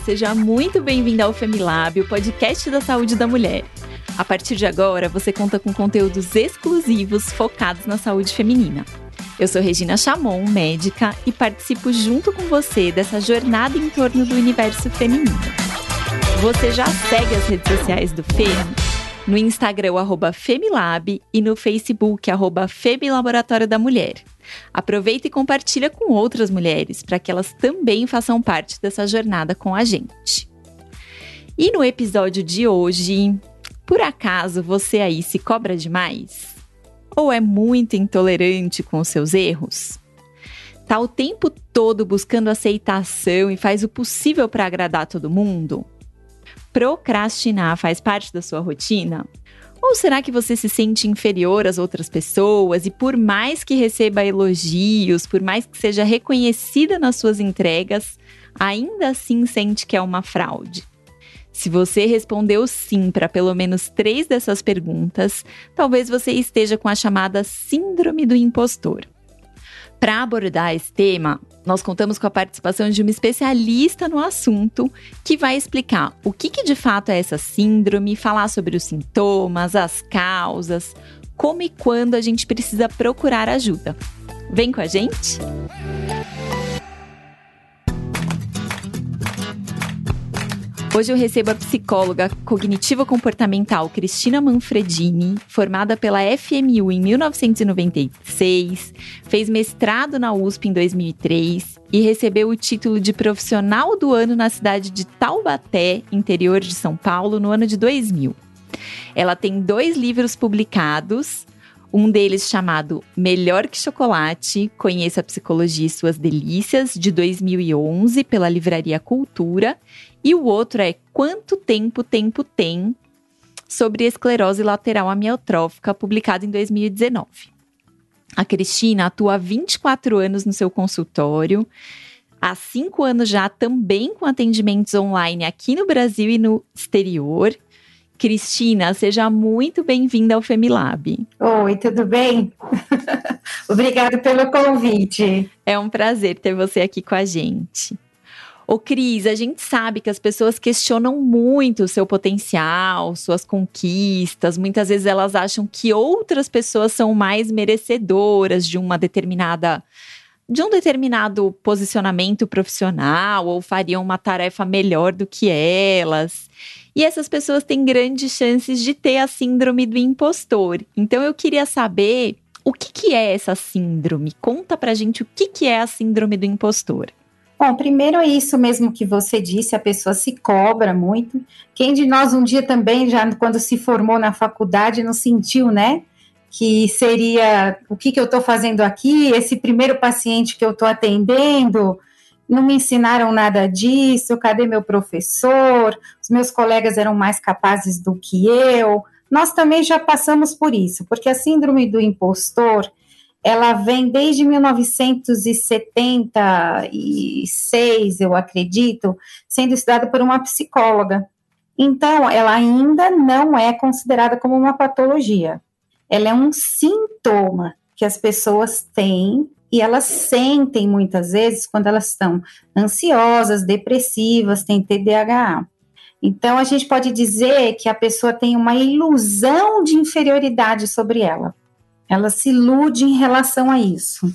Seja muito bem-vinda ao Femilab, o podcast da saúde da mulher. A partir de agora, você conta com conteúdos exclusivos focados na saúde feminina. Eu sou Regina Chamon, médica, e participo junto com você dessa jornada em torno do universo feminino. Você já segue as redes sociais do FEM? No Instagram, arroba Femilab e no Facebook, arroba Femilaboratório da Mulher. Aproveita e compartilha com outras mulheres para que elas também façam parte dessa jornada com a gente. E no episódio de hoje, por acaso você aí se cobra demais? Ou é muito intolerante com os seus erros? Tá o tempo todo buscando aceitação e faz o possível para agradar todo mundo? Procrastinar faz parte da sua rotina? Ou será que você se sente inferior às outras pessoas e, por mais que receba elogios, por mais que seja reconhecida nas suas entregas, ainda assim sente que é uma fraude? Se você respondeu sim para pelo menos três dessas perguntas, talvez você esteja com a chamada Síndrome do Impostor. Para abordar esse tema, nós contamos com a participação de uma especialista no assunto que vai explicar o que, que de fato é essa síndrome, falar sobre os sintomas, as causas, como e quando a gente precisa procurar ajuda. Vem com a gente? Hoje eu recebo a psicóloga cognitivo-comportamental Cristina Manfredini, formada pela FMU em 1996, fez mestrado na USP em 2003 e recebeu o título de profissional do ano na cidade de Taubaté, interior de São Paulo, no ano de 2000. Ela tem dois livros publicados, um deles chamado Melhor que Chocolate, Conheça a Psicologia e Suas Delícias, de 2011, pela Livraria Cultura, e o outro é Quanto Tempo Tempo Tem, sobre esclerose lateral amiotrófica, publicado em 2019. A Cristina atua há 24 anos no seu consultório, há cinco anos já também com atendimentos online aqui no Brasil e no exterior. Cristina, seja muito bem-vinda ao Femilab. Oi, tudo bem? Obrigada pelo convite. É um prazer ter você aqui com a gente. Ô, Cris, a gente sabe que as pessoas questionam muito o seu potencial, suas conquistas. Muitas vezes elas acham que outras pessoas são mais merecedoras de uma determinada de um determinado posicionamento profissional ou fariam uma tarefa melhor do que elas. E essas pessoas têm grandes chances de ter a síndrome do impostor. Então eu queria saber o que, que é essa síndrome. Conta pra gente o que, que é a síndrome do impostor. Bom, primeiro é isso mesmo que você disse, a pessoa se cobra muito. Quem de nós um dia também, já quando se formou na faculdade, não sentiu, né? Que seria o que, que eu estou fazendo aqui, esse primeiro paciente que eu estou atendendo, não me ensinaram nada disso, cadê meu professor? Os meus colegas eram mais capazes do que eu. Nós também já passamos por isso, porque a síndrome do impostor ela vem desde 1976, eu acredito, sendo estudada por uma psicóloga. Então, ela ainda não é considerada como uma patologia. Ela é um sintoma que as pessoas têm e elas sentem muitas vezes quando elas estão ansiosas, depressivas, têm TDAH. Então, a gente pode dizer que a pessoa tem uma ilusão de inferioridade sobre ela. Ela se ilude em relação a isso.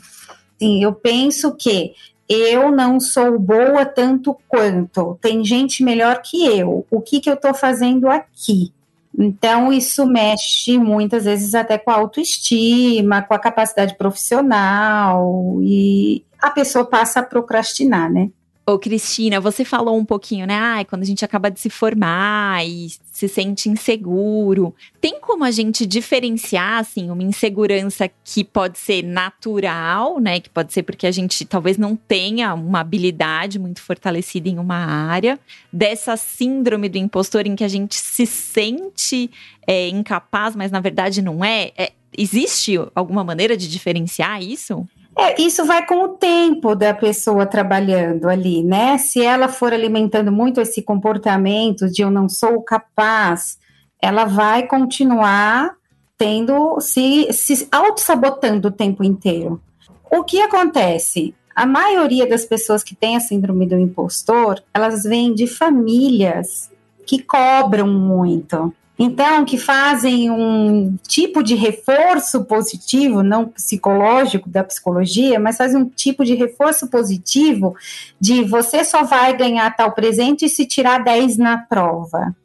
Sim, eu penso que eu não sou boa tanto quanto, tem gente melhor que eu. O que, que eu estou fazendo aqui? Então, isso mexe muitas vezes até com a autoestima, com a capacidade profissional, e a pessoa passa a procrastinar, né? Ô, Cristina, você falou um pouquinho, né? Ai, quando a gente acaba de se formar e se sente inseguro. Tem como a gente diferenciar, assim, uma insegurança que pode ser natural, né? Que pode ser porque a gente talvez não tenha uma habilidade muito fortalecida em uma área, dessa síndrome do impostor em que a gente se sente é, incapaz, mas na verdade não é? é existe alguma maneira de diferenciar isso? É, isso vai com o tempo da pessoa trabalhando ali, né? Se ela for alimentando muito esse comportamento de eu não sou capaz, ela vai continuar tendo, se, se auto-sabotando o tempo inteiro. O que acontece? A maioria das pessoas que têm a síndrome do impostor, elas vêm de famílias que cobram muito. Então, que fazem um tipo de reforço positivo, não psicológico da psicologia, mas fazem um tipo de reforço positivo de você só vai ganhar tal presente se tirar 10 na prova.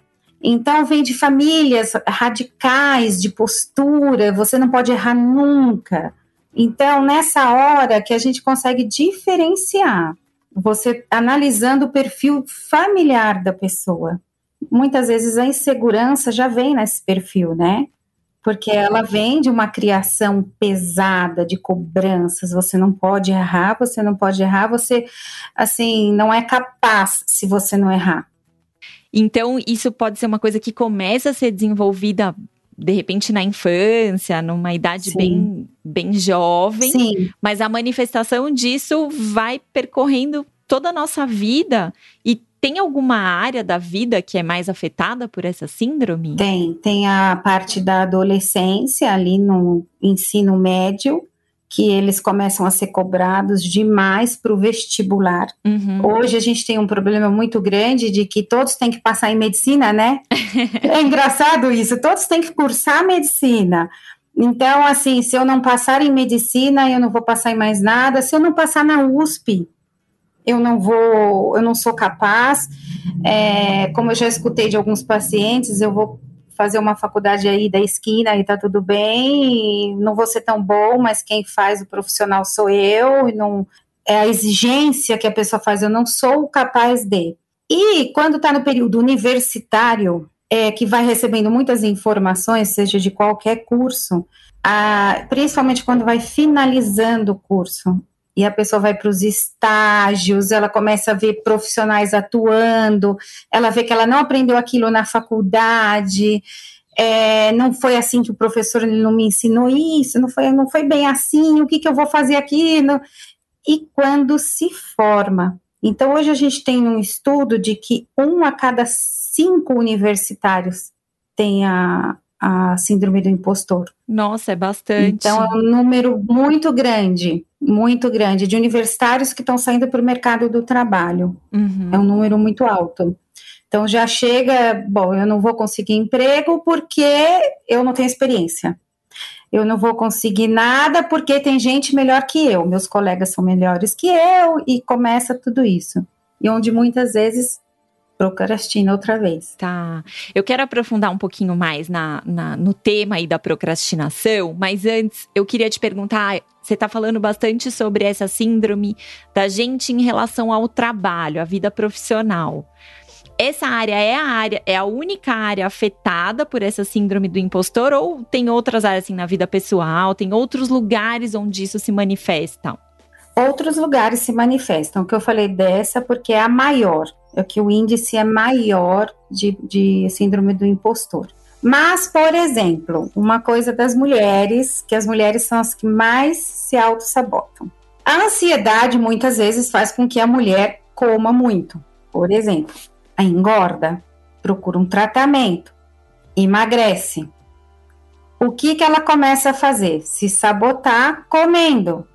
Então, vem de famílias radicais, de postura, você não pode errar nunca. Então, nessa hora que a gente consegue diferenciar, você analisando o perfil familiar da pessoa muitas vezes a insegurança já vem nesse perfil, né? Porque ela vem de uma criação pesada de cobranças, você não pode errar, você não pode errar, você assim, não é capaz se você não errar. Então, isso pode ser uma coisa que começa a ser desenvolvida de repente na infância, numa idade bem, bem jovem, Sim. mas a manifestação disso vai percorrendo toda a nossa vida e tem alguma área da vida que é mais afetada por essa síndrome? Tem, tem a parte da adolescência ali no ensino médio, que eles começam a ser cobrados demais para o vestibular. Uhum. Hoje a gente tem um problema muito grande de que todos têm que passar em medicina, né? é engraçado isso, todos têm que cursar medicina. Então, assim, se eu não passar em medicina, eu não vou passar em mais nada. Se eu não passar na USP, eu não vou, eu não sou capaz. É, como eu já escutei de alguns pacientes, eu vou fazer uma faculdade aí da esquina e tá tudo bem, não vou ser tão bom, mas quem faz o profissional sou eu, e não é a exigência que a pessoa faz, eu não sou capaz de. E quando está no período universitário, é, que vai recebendo muitas informações, seja de qualquer curso, a, principalmente quando vai finalizando o curso, e a pessoa vai para os estágios, ela começa a ver profissionais atuando, ela vê que ela não aprendeu aquilo na faculdade, é, não foi assim que o professor ele não me ensinou isso, não foi, não foi bem assim, o que, que eu vou fazer aqui? Não, e quando se forma. Então, hoje a gente tem um estudo de que um a cada cinco universitários tem a, a síndrome do impostor. Nossa, é bastante. Então, é um número muito grande, muito grande, de universitários que estão saindo para o mercado do trabalho. Uhum. É um número muito alto. Então, já chega, bom, eu não vou conseguir emprego porque eu não tenho experiência. Eu não vou conseguir nada porque tem gente melhor que eu, meus colegas são melhores que eu, e começa tudo isso. E onde muitas vezes procrastina outra vez. Tá. Eu quero aprofundar um pouquinho mais na, na, no tema aí da procrastinação, mas antes eu queria te perguntar: você está falando bastante sobre essa síndrome da gente em relação ao trabalho, a vida profissional. Essa área é a área, é a única área afetada por essa síndrome do impostor, ou tem outras áreas assim na vida pessoal, tem outros lugares onde isso se manifesta? Outros lugares se manifestam. Que eu falei dessa porque é a maior, é que o índice é maior de, de síndrome do impostor. Mas, por exemplo, uma coisa das mulheres, que as mulheres são as que mais se auto-sabotam. A ansiedade muitas vezes faz com que a mulher coma muito. Por exemplo, a engorda, procura um tratamento, emagrece. O que, que ela começa a fazer? Se sabotar comendo.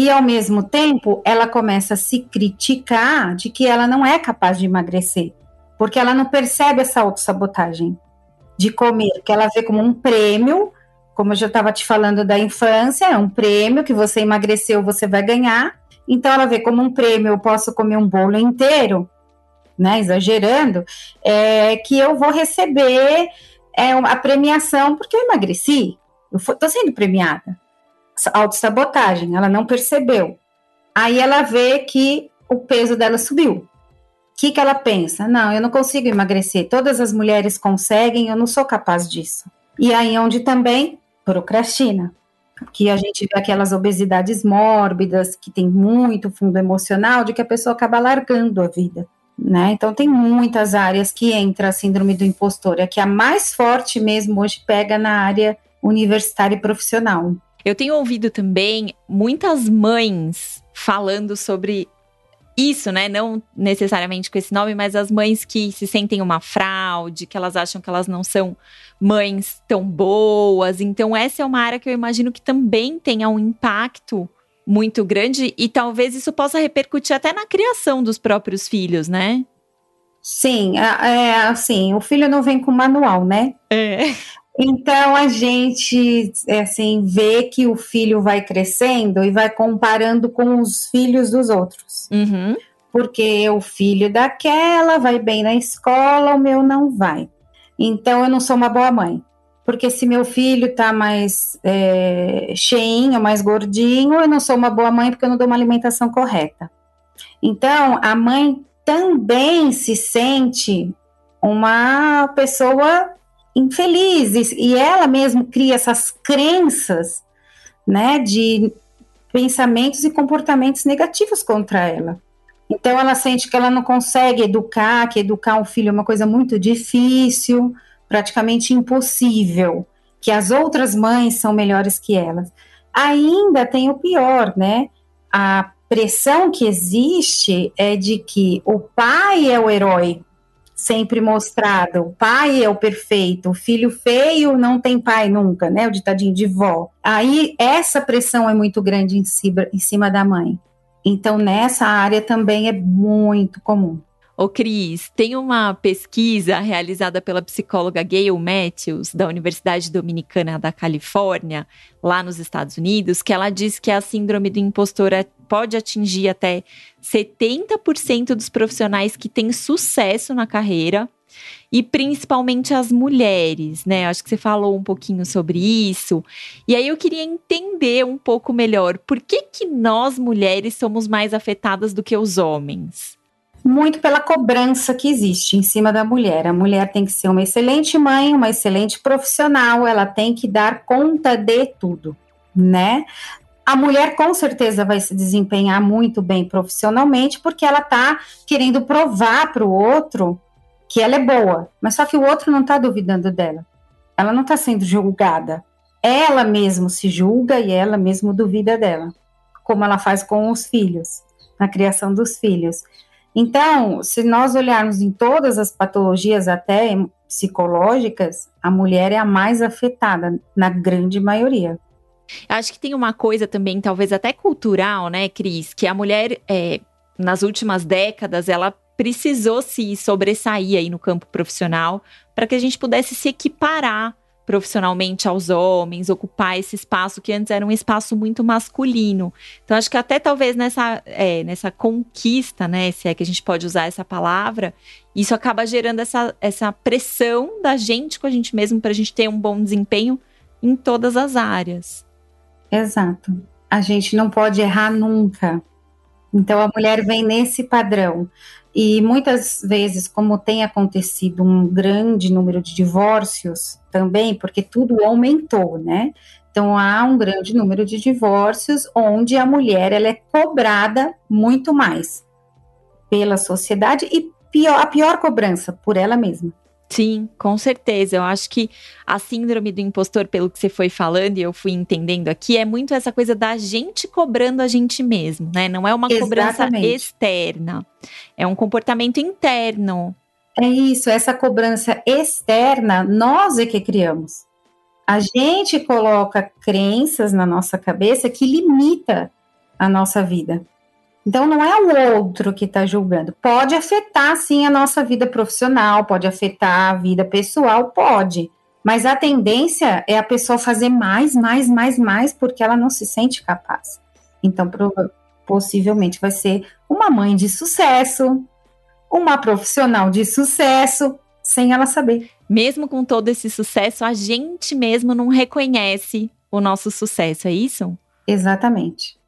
E ao mesmo tempo, ela começa a se criticar de que ela não é capaz de emagrecer, porque ela não percebe essa autossabotagem de comer, que ela vê como um prêmio, como eu já estava te falando da infância, é um prêmio que você emagreceu, você vai ganhar. Então ela vê como um prêmio, eu posso comer um bolo inteiro, né, exagerando, é, que eu vou receber é, a premiação porque eu emagreci, eu estou sendo premiada autossabotagem, ela não percebeu. Aí ela vê que o peso dela subiu. O que, que ela pensa? Não, eu não consigo emagrecer. Todas as mulheres conseguem, eu não sou capaz disso. E aí onde também procrastina. Que a gente vê aquelas obesidades mórbidas, que tem muito fundo emocional, de que a pessoa acaba largando a vida. Né? Então tem muitas áreas que entra a síndrome do impostor, é que a mais forte mesmo hoje pega na área universitária e profissional. Eu tenho ouvido também muitas mães falando sobre isso, né? Não necessariamente com esse nome, mas as mães que se sentem uma fraude, que elas acham que elas não são mães tão boas. Então, essa é uma área que eu imagino que também tenha um impacto muito grande e talvez isso possa repercutir até na criação dos próprios filhos, né? Sim, é assim, o filho não vem com manual, né? É. Então a gente assim vê que o filho vai crescendo e vai comparando com os filhos dos outros. Uhum. Porque o filho daquela vai bem na escola, o meu não vai. Então eu não sou uma boa mãe. Porque se meu filho tá mais é, cheinho, mais gordinho, eu não sou uma boa mãe porque eu não dou uma alimentação correta. Então a mãe também se sente uma pessoa infeliz e ela mesmo cria essas crenças, né, de pensamentos e comportamentos negativos contra ela. Então ela sente que ela não consegue educar, que educar um filho é uma coisa muito difícil, praticamente impossível, que as outras mães são melhores que elas. Ainda tem o pior, né? A pressão que existe é de que o pai é o herói sempre mostrado. O pai é o perfeito, o filho feio não tem pai nunca, né? O ditadinho de vó. Aí essa pressão é muito grande em cima, em cima da mãe. Então nessa área também é muito comum. Ô Cris, tem uma pesquisa realizada pela psicóloga Gail Matthews, da Universidade Dominicana da Califórnia, lá nos Estados Unidos, que ela diz que a síndrome do impostor é, pode atingir até 70% dos profissionais que têm sucesso na carreira e principalmente as mulheres, né? Acho que você falou um pouquinho sobre isso. E aí eu queria entender um pouco melhor por que que nós mulheres somos mais afetadas do que os homens muito pela cobrança que existe em cima da mulher. A mulher tem que ser uma excelente mãe, uma excelente profissional, ela tem que dar conta de tudo, né? A mulher com certeza vai se desempenhar muito bem profissionalmente porque ela tá querendo provar para o outro que ela é boa, mas só que o outro não está duvidando dela. Ela não está sendo julgada. Ela mesmo se julga e ela mesmo duvida dela, como ela faz com os filhos, na criação dos filhos. Então, se nós olharmos em todas as patologias, até psicológicas, a mulher é a mais afetada, na grande maioria. Acho que tem uma coisa também, talvez até cultural, né, Cris? Que a mulher, é, nas últimas décadas, ela precisou se sobressair aí no campo profissional para que a gente pudesse se equiparar profissionalmente aos homens, ocupar esse espaço que antes era um espaço muito masculino. Então, acho que até talvez nessa, é, nessa conquista, né, se é que a gente pode usar essa palavra, isso acaba gerando essa, essa pressão da gente com a gente mesmo para a gente ter um bom desempenho em todas as áreas. Exato. A gente não pode errar nunca. Então, a mulher vem nesse padrão. E muitas vezes, como tem acontecido um grande número de divórcios também, porque tudo aumentou, né? Então há um grande número de divórcios onde a mulher ela é cobrada muito mais pela sociedade e pior, a pior cobrança por ela mesma. Sim, com certeza. Eu acho que a síndrome do impostor, pelo que você foi falando e eu fui entendendo aqui, é muito essa coisa da gente cobrando a gente mesmo, né? Não é uma Exatamente. cobrança externa, é um comportamento interno. É isso, essa cobrança externa, nós é que criamos. A gente coloca crenças na nossa cabeça que limita a nossa vida. Então não é o outro que está julgando. Pode afetar sim a nossa vida profissional, pode afetar a vida pessoal, pode. Mas a tendência é a pessoa fazer mais, mais, mais, mais, porque ela não se sente capaz. Então, possivelmente vai ser uma mãe de sucesso, uma profissional de sucesso, sem ela saber. Mesmo com todo esse sucesso, a gente mesmo não reconhece o nosso sucesso, é isso? Exatamente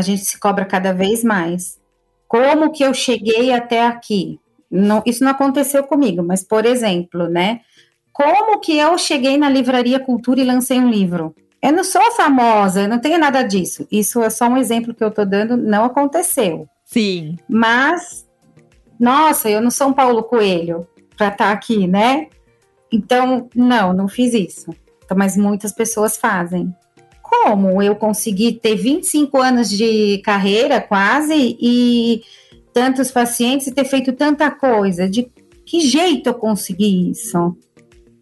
a gente se cobra cada vez mais. Como que eu cheguei até aqui? Não, isso não aconteceu comigo, mas, por exemplo, né? Como que eu cheguei na Livraria Cultura e lancei um livro? Eu não sou famosa, eu não tenho nada disso. Isso é só um exemplo que eu estou dando, não aconteceu. Sim. Mas, nossa, eu não sou um Paulo Coelho para estar tá aqui, né? Então, não, não fiz isso. Então, mas muitas pessoas fazem como eu consegui ter 25 anos de carreira quase e tantos pacientes e ter feito tanta coisa? De que jeito eu consegui isso?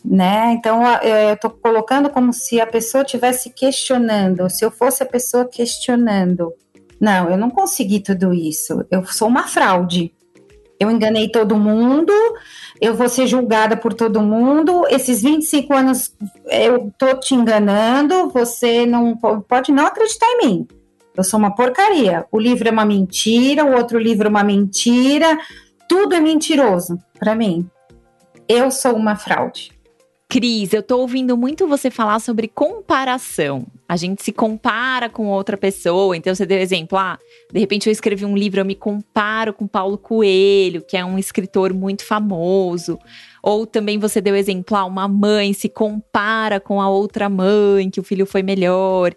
né? Então eu estou colocando como se a pessoa estivesse questionando, se eu fosse a pessoa questionando. Não, eu não consegui tudo isso. Eu sou uma fraude. Eu enganei todo mundo, eu vou ser julgada por todo mundo. Esses 25 anos eu tô te enganando, você não pode não acreditar em mim. Eu sou uma porcaria. O livro é uma mentira, o outro livro é uma mentira, tudo é mentiroso para mim. Eu sou uma fraude. Cris, eu tô ouvindo muito você falar sobre comparação. A gente se compara com outra pessoa. Então, você deu exemplo, ah, de repente eu escrevi um livro, eu me comparo com Paulo Coelho, que é um escritor muito famoso. Ou também você deu exemplo, ah, uma mãe se compara com a outra mãe, que o filho foi melhor.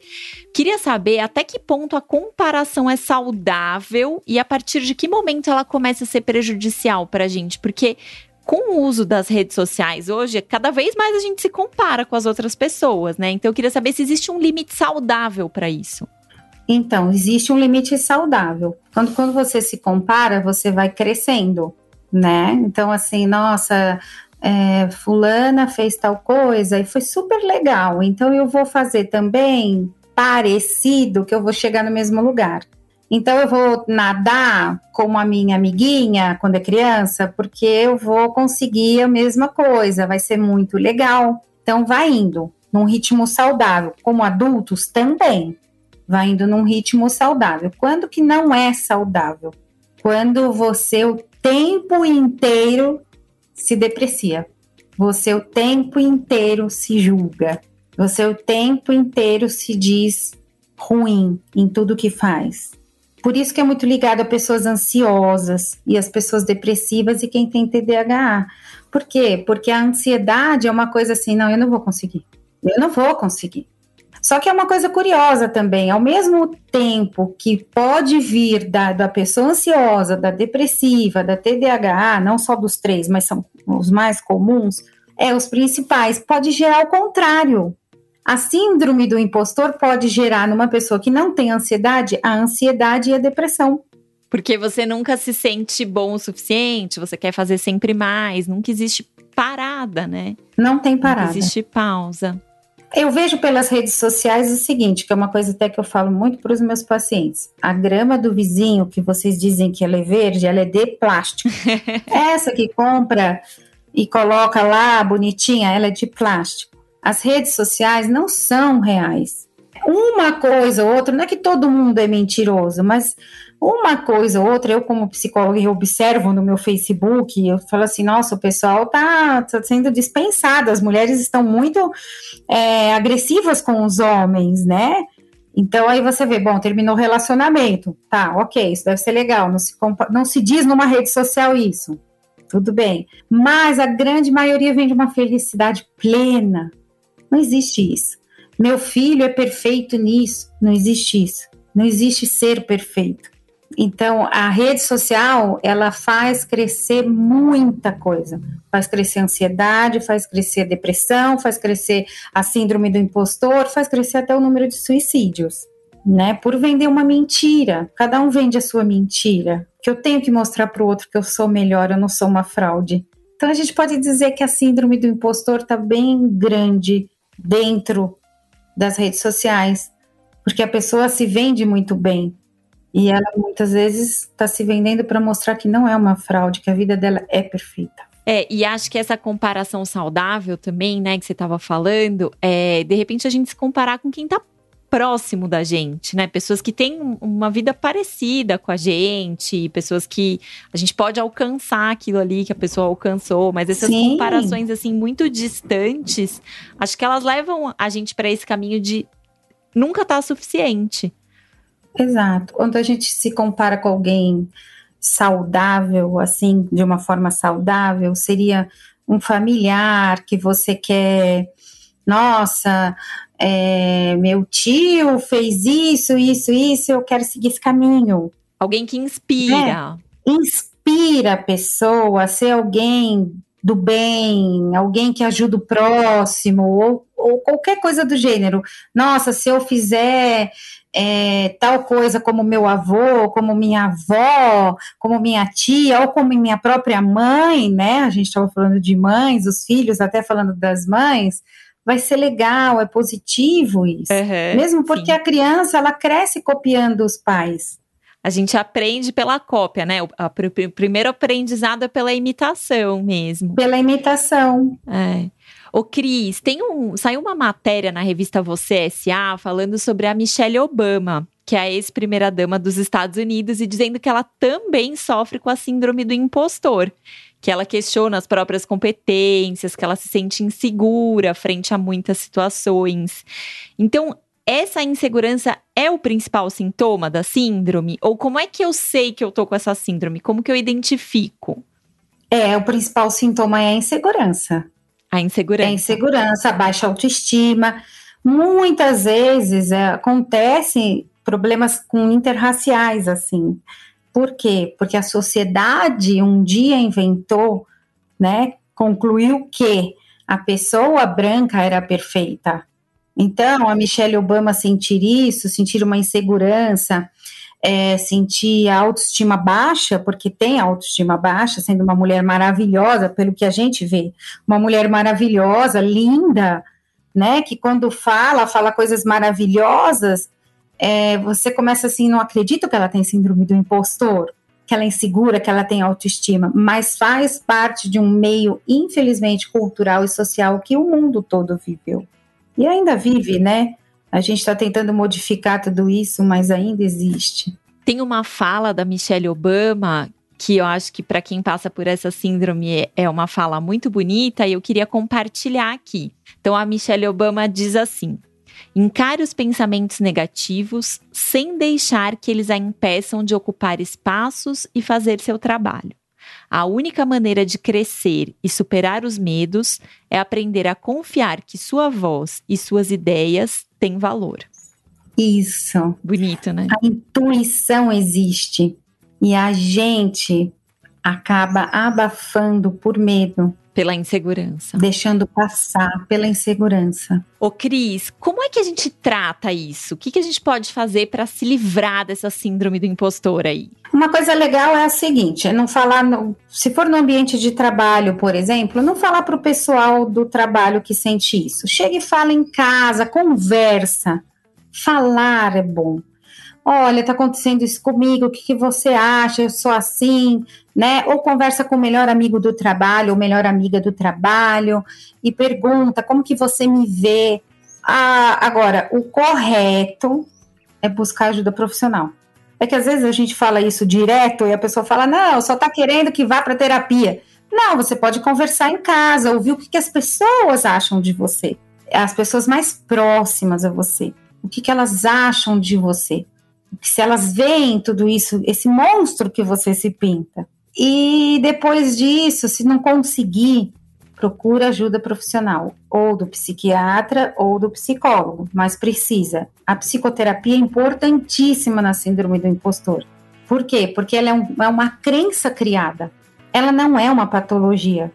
Queria saber até que ponto a comparação é saudável e a partir de que momento ela começa a ser prejudicial pra gente. Porque com o uso das redes sociais hoje, cada vez mais a gente se compara com as outras pessoas, né? Então eu queria saber se existe um limite saudável para isso. Então, existe um limite saudável. Quando, quando você se compara, você vai crescendo, né? Então, assim, nossa, é, fulana fez tal coisa e foi super legal, então eu vou fazer também parecido que eu vou chegar no mesmo lugar. Então eu vou nadar como a minha amiguinha quando é criança, porque eu vou conseguir a mesma coisa, vai ser muito legal. Então vai indo num ritmo saudável, como adultos também. Vai indo num ritmo saudável. Quando que não é saudável? Quando você o tempo inteiro se deprecia. Você o tempo inteiro se julga. Você o tempo inteiro se diz ruim em tudo que faz. Por isso que é muito ligado a pessoas ansiosas e as pessoas depressivas e quem tem TDAH. Por quê? Porque a ansiedade é uma coisa assim, não, eu não vou conseguir. Eu não vou conseguir. Só que é uma coisa curiosa também, ao mesmo tempo que pode vir da, da pessoa ansiosa, da depressiva, da TDAH, não só dos três, mas são os mais comuns, é os principais, pode gerar o contrário. A síndrome do impostor pode gerar numa pessoa que não tem ansiedade a ansiedade e a depressão. Porque você nunca se sente bom o suficiente, você quer fazer sempre mais, nunca existe parada, né? Não tem parada. Não existe pausa. Eu vejo pelas redes sociais o seguinte, que é uma coisa até que eu falo muito para os meus pacientes. A grama do vizinho, que vocês dizem que ela é verde, ela é de plástico. Essa que compra e coloca lá bonitinha, ela é de plástico as redes sociais não são reais. Uma coisa ou outra, não é que todo mundo é mentiroso, mas uma coisa ou outra, eu como psicóloga eu observo no meu Facebook, eu falo assim, nossa, o pessoal tá, tá sendo dispensado, as mulheres estão muito é, agressivas com os homens, né? Então aí você vê, bom, terminou o relacionamento, tá, ok, isso deve ser legal, não se, não se diz numa rede social isso, tudo bem, mas a grande maioria vem de uma felicidade plena, não existe isso. Meu filho é perfeito nisso. Não existe isso. Não existe ser perfeito. Então, a rede social, ela faz crescer muita coisa. Faz crescer a ansiedade, faz crescer a depressão, faz crescer a síndrome do impostor, faz crescer até o número de suicídios, né? Por vender uma mentira. Cada um vende a sua mentira. Que eu tenho que mostrar para o outro que eu sou melhor, eu não sou uma fraude. Então, a gente pode dizer que a síndrome do impostor está bem grande dentro das redes sociais, porque a pessoa se vende muito bem e ela muitas vezes está se vendendo para mostrar que não é uma fraude, que a vida dela é perfeita. É, e acho que essa comparação saudável também, né, que você estava falando, é de repente a gente se comparar com quem está próximo da gente, né? Pessoas que têm uma vida parecida com a gente, pessoas que a gente pode alcançar aquilo ali que a pessoa alcançou, mas essas Sim. comparações assim muito distantes, acho que elas levam a gente para esse caminho de nunca tá suficiente. Exato. Quando a gente se compara com alguém saudável, assim, de uma forma saudável, seria um familiar que você quer nossa, é, meu tio fez isso, isso, isso, eu quero seguir esse caminho. Alguém que inspira. É, inspira a pessoa a ser alguém do bem, alguém que ajuda o próximo, ou, ou qualquer coisa do gênero. Nossa, se eu fizer é, tal coisa como meu avô, como minha avó, como minha tia, ou como minha própria mãe, né? A gente estava falando de mães, os filhos, até falando das mães, vai ser legal, é positivo isso. Uhum, Mesmo porque sim. a criança, ela cresce copiando os pais. A gente aprende pela cópia, né? O, a, o primeiro aprendizado é pela imitação mesmo. Pela imitação. É. Ô, Cris, tem um, saiu uma matéria na revista Você S.A. falando sobre a Michelle Obama, que é a ex-primeira-dama dos Estados Unidos, e dizendo que ela também sofre com a síndrome do impostor. Que ela questiona as próprias competências, que ela se sente insegura frente a muitas situações. Então, essa insegurança é o principal sintoma da síndrome? Ou como é que eu sei que eu tô com essa síndrome? Como que eu identifico? É, o principal sintoma é a insegurança. A insegurança. É a insegurança, a baixa autoestima. Muitas vezes é, acontecem problemas com interraciais, assim. Por quê? Porque a sociedade um dia inventou, né, concluiu que a pessoa branca era perfeita. Então, a Michelle Obama sentir isso, sentir uma insegurança, é, sentir a autoestima baixa, porque tem autoestima baixa, sendo uma mulher maravilhosa, pelo que a gente vê, uma mulher maravilhosa, linda, né, que quando fala, fala coisas maravilhosas, é, você começa assim, não acredito que ela tem síndrome do impostor, que ela é insegura, que ela tem autoestima, mas faz parte de um meio, infelizmente, cultural e social que o mundo todo viveu. E ainda vive, né? A gente está tentando modificar tudo isso, mas ainda existe. Tem uma fala da Michelle Obama que eu acho que para quem passa por essa síndrome é uma fala muito bonita e eu queria compartilhar aqui. Então a Michelle Obama diz assim: Encare os pensamentos negativos sem deixar que eles a impeçam de ocupar espaços e fazer seu trabalho. A única maneira de crescer e superar os medos é aprender a confiar que sua voz e suas ideias têm valor. Isso. Bonito, né? A intuição existe e a gente acaba abafando por medo. Pela insegurança. Deixando passar pela insegurança. Ô, Cris, como é que a gente trata isso? O que, que a gente pode fazer para se livrar dessa síndrome do impostor aí? Uma coisa legal é a seguinte: é não falar, no, se for no ambiente de trabalho, por exemplo, não falar para o pessoal do trabalho que sente isso. Chega e fala em casa, conversa. Falar é bom olha, está acontecendo isso comigo, o que, que, você acha? Eu sou assim, né? Ou conversa com o melhor amigo do trabalho, ou melhor amiga do trabalho, e pergunta como que você me vê. Ah, agora, o correto é buscar ajuda profissional. É que às vezes a gente fala isso direto e a pessoa fala, não, só está querendo que vá para terapia. Não, você pode conversar em casa, ouvir o que, que as pessoas acham de você, as pessoas mais próximas a você, o que, que elas acham de você se elas veem tudo isso, esse monstro que você se pinta. E depois disso, se não conseguir, procura ajuda profissional, ou do psiquiatra ou do psicólogo, mas precisa. A psicoterapia é importantíssima na síndrome do impostor. Por quê? Porque ela é, um, é uma crença criada. Ela não é uma patologia,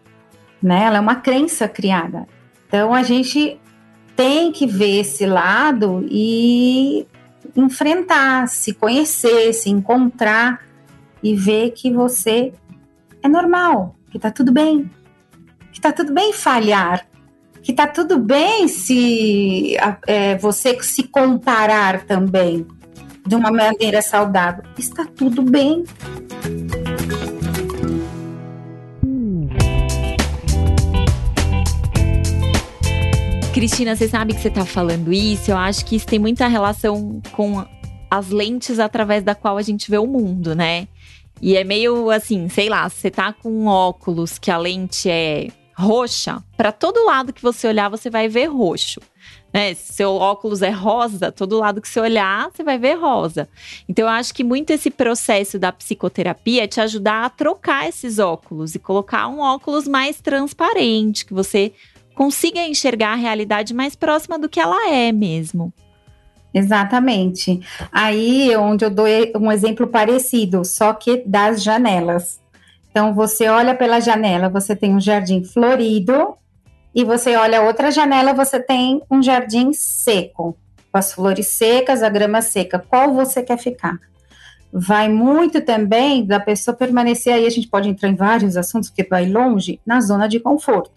né? Ela é uma crença criada. Então a gente tem que ver esse lado e enfrentar, se conhecer, se encontrar e ver que você é normal, que tá tudo bem, que tá tudo bem falhar, que tá tudo bem se é, você se comparar também de uma maneira saudável. Está tudo bem. Cristina, você sabe que você está falando isso. Eu acho que isso tem muita relação com as lentes através da qual a gente vê o mundo, né? E é meio assim, sei lá, você tá com um óculos que a lente é roxa, para todo lado que você olhar, você vai ver roxo. Né? Se seu óculos é rosa, todo lado que você olhar, você vai ver rosa. Então, eu acho que muito esse processo da psicoterapia é te ajudar a trocar esses óculos e colocar um óculos mais transparente, que você consiga enxergar a realidade mais próxima do que ela é mesmo. Exatamente. Aí onde eu dou um exemplo parecido, só que das janelas. Então você olha pela janela, você tem um jardim florido, e você olha outra janela, você tem um jardim seco, com as flores secas, a grama seca. Qual você quer ficar? Vai muito também da pessoa permanecer aí, a gente pode entrar em vários assuntos, porque vai longe, na zona de conforto.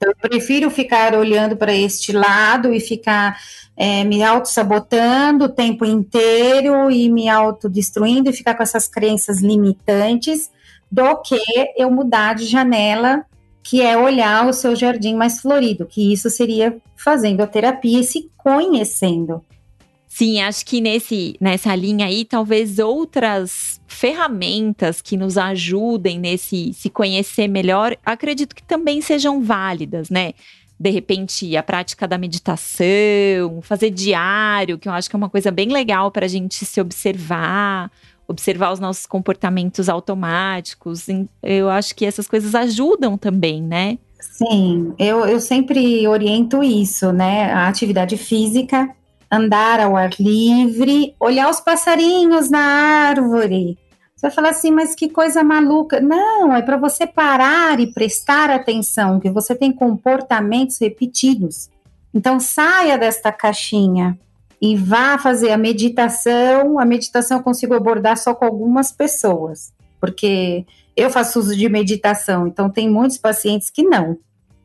Então, eu prefiro ficar olhando para este lado e ficar é, me auto-sabotando o tempo inteiro e me autodestruindo e ficar com essas crenças limitantes do que eu mudar de janela, que é olhar o seu jardim mais florido, que isso seria fazendo a terapia e se conhecendo. Sim, acho que nesse, nessa linha aí, talvez outras ferramentas que nos ajudem nesse se conhecer melhor, acredito que também sejam válidas, né? De repente, a prática da meditação, fazer diário, que eu acho que é uma coisa bem legal para a gente se observar, observar os nossos comportamentos automáticos. Eu acho que essas coisas ajudam também, né? Sim, eu, eu sempre oriento isso, né? A atividade física andar ao ar livre, olhar os passarinhos na árvore. Você vai falar assim, mas que coisa maluca. Não, é para você parar e prestar atenção, que você tem comportamentos repetidos. Então saia desta caixinha e vá fazer a meditação. A meditação eu consigo abordar só com algumas pessoas, porque eu faço uso de meditação, então tem muitos pacientes que não.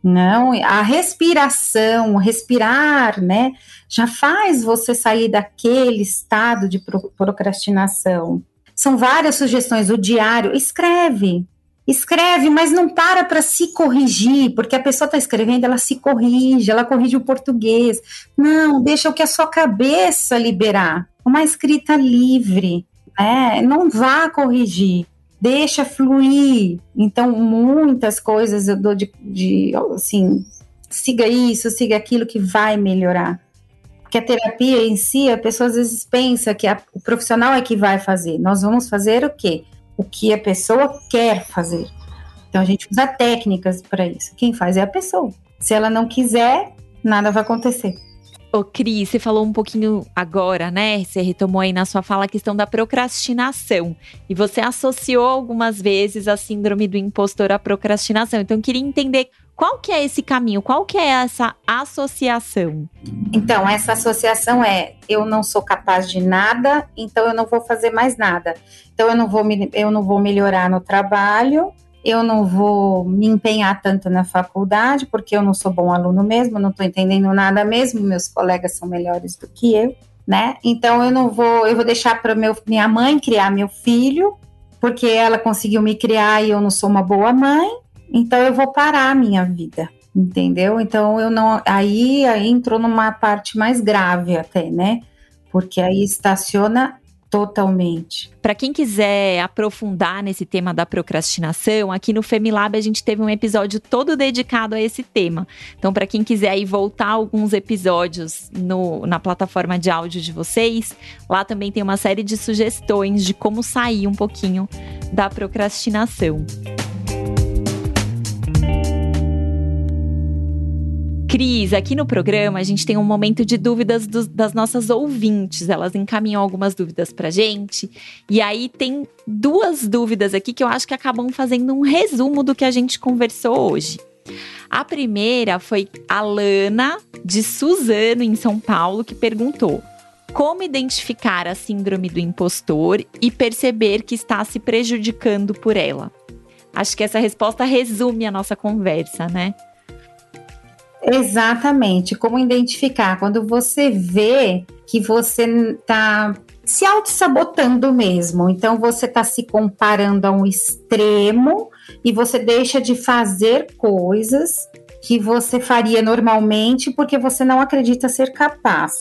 Não, a respiração, respirar, né, já faz você sair daquele estado de procrastinação. São várias sugestões. O diário, escreve, escreve, mas não para para se corrigir, porque a pessoa está escrevendo, ela se corrige, ela corrige o português. Não, deixa o que a sua cabeça liberar. Uma escrita livre, né? Não vá corrigir deixa fluir. Então, muitas coisas eu dou de, de assim, siga isso, siga aquilo que vai melhorar. Porque a terapia em si, a pessoa às vezes pensa que a, o profissional é que vai fazer. Nós vamos fazer o quê? O que a pessoa quer fazer. Então a gente usa técnicas para isso. Quem faz é a pessoa. Se ela não quiser, nada vai acontecer. Ô, Cris, você falou um pouquinho agora, né? Você retomou aí na sua fala a questão da procrastinação. E você associou algumas vezes a síndrome do impostor à procrastinação. Então, eu queria entender qual que é esse caminho, qual que é essa associação? Então, essa associação é eu não sou capaz de nada, então eu não vou fazer mais nada. Então eu não vou, eu não vou melhorar no trabalho, eu não vou me empenhar tanto na faculdade, porque eu não sou bom aluno mesmo, não estou entendendo nada mesmo, meus colegas são melhores do que eu, né? Então eu não vou, eu vou deixar para minha mãe criar meu filho, porque ela conseguiu me criar e eu não sou uma boa mãe, então eu vou parar a minha vida, entendeu? Então eu não, aí, aí entrou numa parte mais grave até, né? Porque aí estaciona Totalmente. Para quem quiser aprofundar nesse tema da procrastinação, aqui no Femilab a gente teve um episódio todo dedicado a esse tema. Então, para quem quiser aí voltar alguns episódios no, na plataforma de áudio de vocês, lá também tem uma série de sugestões de como sair um pouquinho da procrastinação. Cris, aqui no programa a gente tem um momento de dúvidas do, das nossas ouvintes. Elas encaminham algumas dúvidas pra gente. E aí tem duas dúvidas aqui que eu acho que acabam fazendo um resumo do que a gente conversou hoje. A primeira foi a Lana, de Suzano, em São Paulo, que perguntou: como identificar a síndrome do impostor e perceber que está se prejudicando por ela? Acho que essa resposta resume a nossa conversa, né? Exatamente. Como identificar? Quando você vê que você está se auto-sabotando mesmo. Então, você está se comparando a um extremo e você deixa de fazer coisas que você faria normalmente porque você não acredita ser capaz.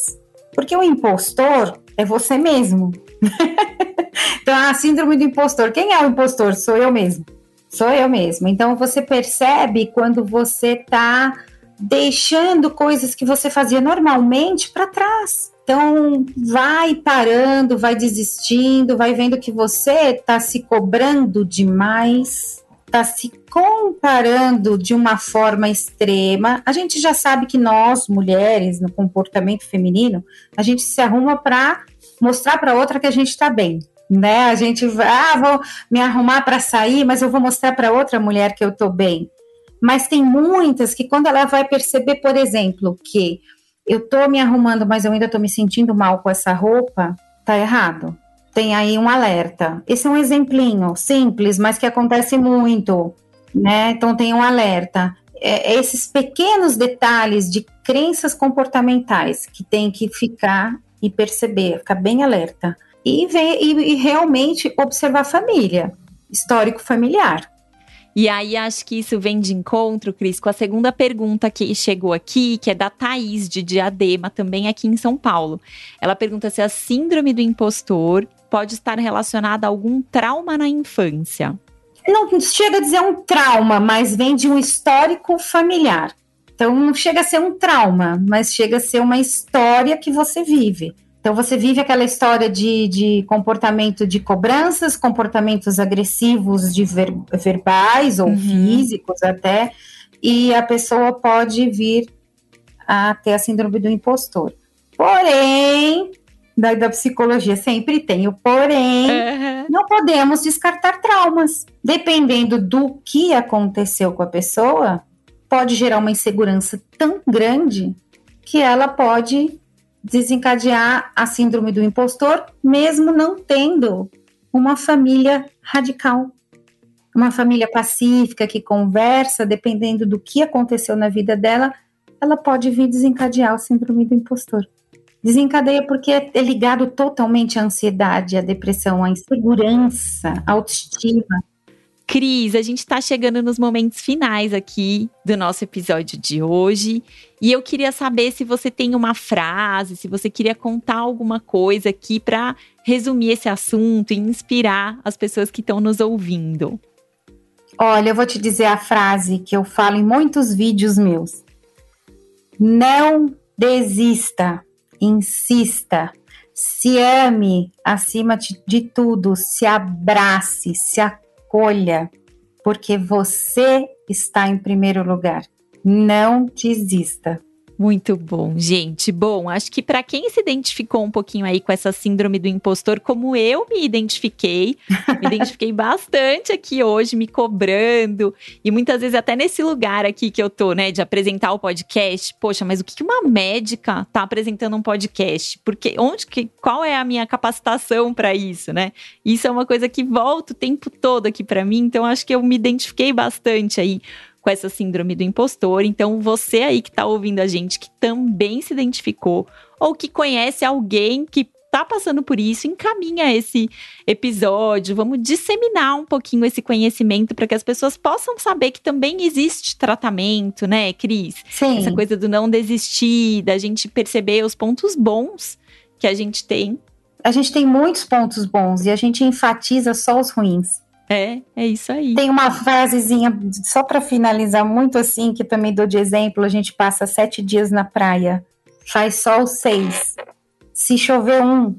Porque o impostor é você mesmo. então, a síndrome do impostor. Quem é o impostor? Sou eu mesmo. Sou eu mesmo. Então, você percebe quando você está deixando coisas que você fazia normalmente para trás. Então, vai parando, vai desistindo, vai vendo que você está se cobrando demais, está se comparando de uma forma extrema. A gente já sabe que nós, mulheres, no comportamento feminino, a gente se arruma para mostrar para outra que a gente está bem. né? A gente vai, ah, vou me arrumar para sair, mas eu vou mostrar para outra mulher que eu tô bem. Mas tem muitas que quando ela vai perceber, por exemplo, que eu tô me arrumando, mas eu ainda tô me sentindo mal com essa roupa, tá errado. Tem aí um alerta. Esse é um exemplinho simples, mas que acontece muito, né? Então tem um alerta. É, esses pequenos detalhes de crenças comportamentais que tem que ficar e perceber, ficar bem alerta e, ver, e, e realmente observar a família, histórico familiar. E aí acho que isso vem de encontro, Cris, com a segunda pergunta que chegou aqui, que é da Thaís de Diadema, também aqui em São Paulo. Ela pergunta se a síndrome do impostor pode estar relacionada a algum trauma na infância. Não chega a dizer um trauma, mas vem de um histórico familiar. Então não chega a ser um trauma, mas chega a ser uma história que você vive. Então, você vive aquela história de, de comportamento de cobranças, comportamentos agressivos de ver, verbais ou uhum. físicos até, e a pessoa pode vir a ter a síndrome do impostor. Porém, da, da psicologia sempre tem o porém, uhum. não podemos descartar traumas. Dependendo do que aconteceu com a pessoa, pode gerar uma insegurança tão grande que ela pode desencadear a síndrome do impostor, mesmo não tendo uma família radical. Uma família pacífica que conversa, dependendo do que aconteceu na vida dela, ela pode vir desencadear o síndrome do impostor. Desencadeia porque é ligado totalmente à ansiedade, à depressão, à insegurança, à autoestima. Cris, a gente está chegando nos momentos finais aqui do nosso episódio de hoje. E eu queria saber se você tem uma frase, se você queria contar alguma coisa aqui para resumir esse assunto e inspirar as pessoas que estão nos ouvindo. Olha, eu vou te dizer a frase que eu falo em muitos vídeos meus. Não desista, insista, se ame acima de tudo, se abrace, se acolha escolha, porque você está em primeiro lugar. Não desista. Muito bom, gente. Bom, acho que para quem se identificou um pouquinho aí com essa síndrome do impostor, como eu me identifiquei, me identifiquei bastante aqui hoje, me cobrando, e muitas vezes até nesse lugar aqui que eu tô, né, de apresentar o podcast. Poxa, mas o que uma médica tá apresentando um podcast? Porque onde que qual é a minha capacitação para isso, né? Isso é uma coisa que volta o tempo todo aqui para mim, então acho que eu me identifiquei bastante aí com essa síndrome do impostor. Então, você aí que está ouvindo a gente, que também se identificou, ou que conhece alguém que está passando por isso, encaminha esse episódio. Vamos disseminar um pouquinho esse conhecimento para que as pessoas possam saber que também existe tratamento, né, Cris? Sim. Essa coisa do não desistir, da gente perceber os pontos bons que a gente tem. A gente tem muitos pontos bons e a gente enfatiza só os ruins. É, é isso aí. Tem uma frasezinha, só para finalizar, muito assim, que também dou de exemplo: a gente passa sete dias na praia, faz sol seis. Se chover um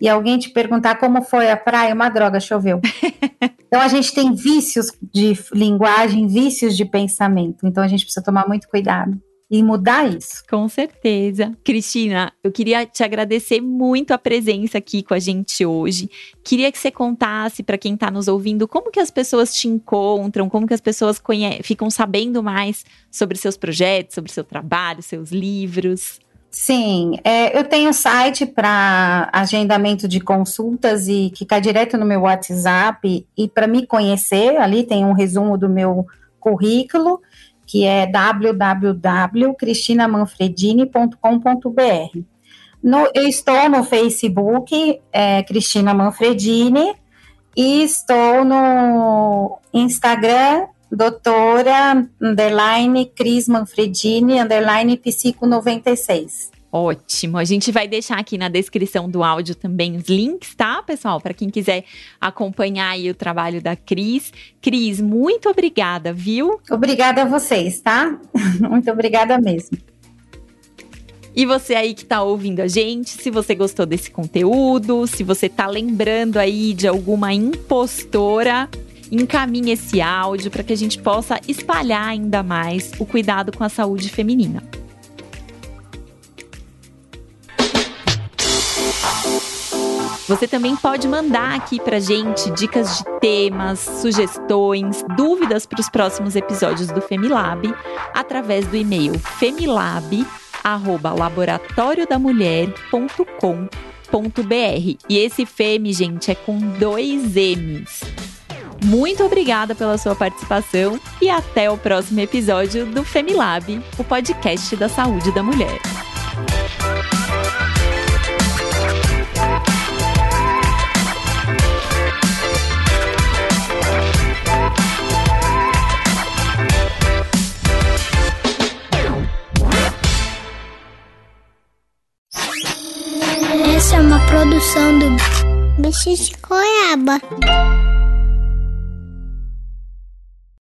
e alguém te perguntar como foi a praia, uma droga, choveu. então a gente tem vícios de linguagem, vícios de pensamento. Então a gente precisa tomar muito cuidado e mudar isso. Com certeza. Cristina, eu queria te agradecer muito a presença aqui com a gente hoje. Queria que você contasse para quem está nos ouvindo como que as pessoas te encontram, como que as pessoas ficam sabendo mais sobre seus projetos, sobre seu trabalho, seus livros. Sim, é, eu tenho site para agendamento de consultas e que cai direto no meu WhatsApp e para me conhecer ali tem um resumo do meu currículo que é www.cristinamanfredini.com.br. No, eu estou no Facebook, é, Cristina Manfredini, e estou no Instagram, doutora, underline, Cris Manfredini, underline, psico96. Ótimo. A gente vai deixar aqui na descrição do áudio também os links, tá, pessoal? Para quem quiser acompanhar aí o trabalho da Cris. Cris, muito obrigada, viu? Obrigada a vocês, tá? muito obrigada mesmo. E você aí que está ouvindo a gente, se você gostou desse conteúdo, se você está lembrando aí de alguma impostora, encaminhe esse áudio para que a gente possa espalhar ainda mais o cuidado com a saúde feminina. Você também pode mandar aqui pra gente dicas de temas, sugestões, dúvidas para os próximos episódios do Femilab através do e-mail femilab@laboratoriodamulher.com.br. E esse Femi, gente, é com dois M's. Muito obrigada pela sua participação e até o próximo episódio do Femilab, o podcast da saúde da mulher. Produção do Bicho de Goiaba.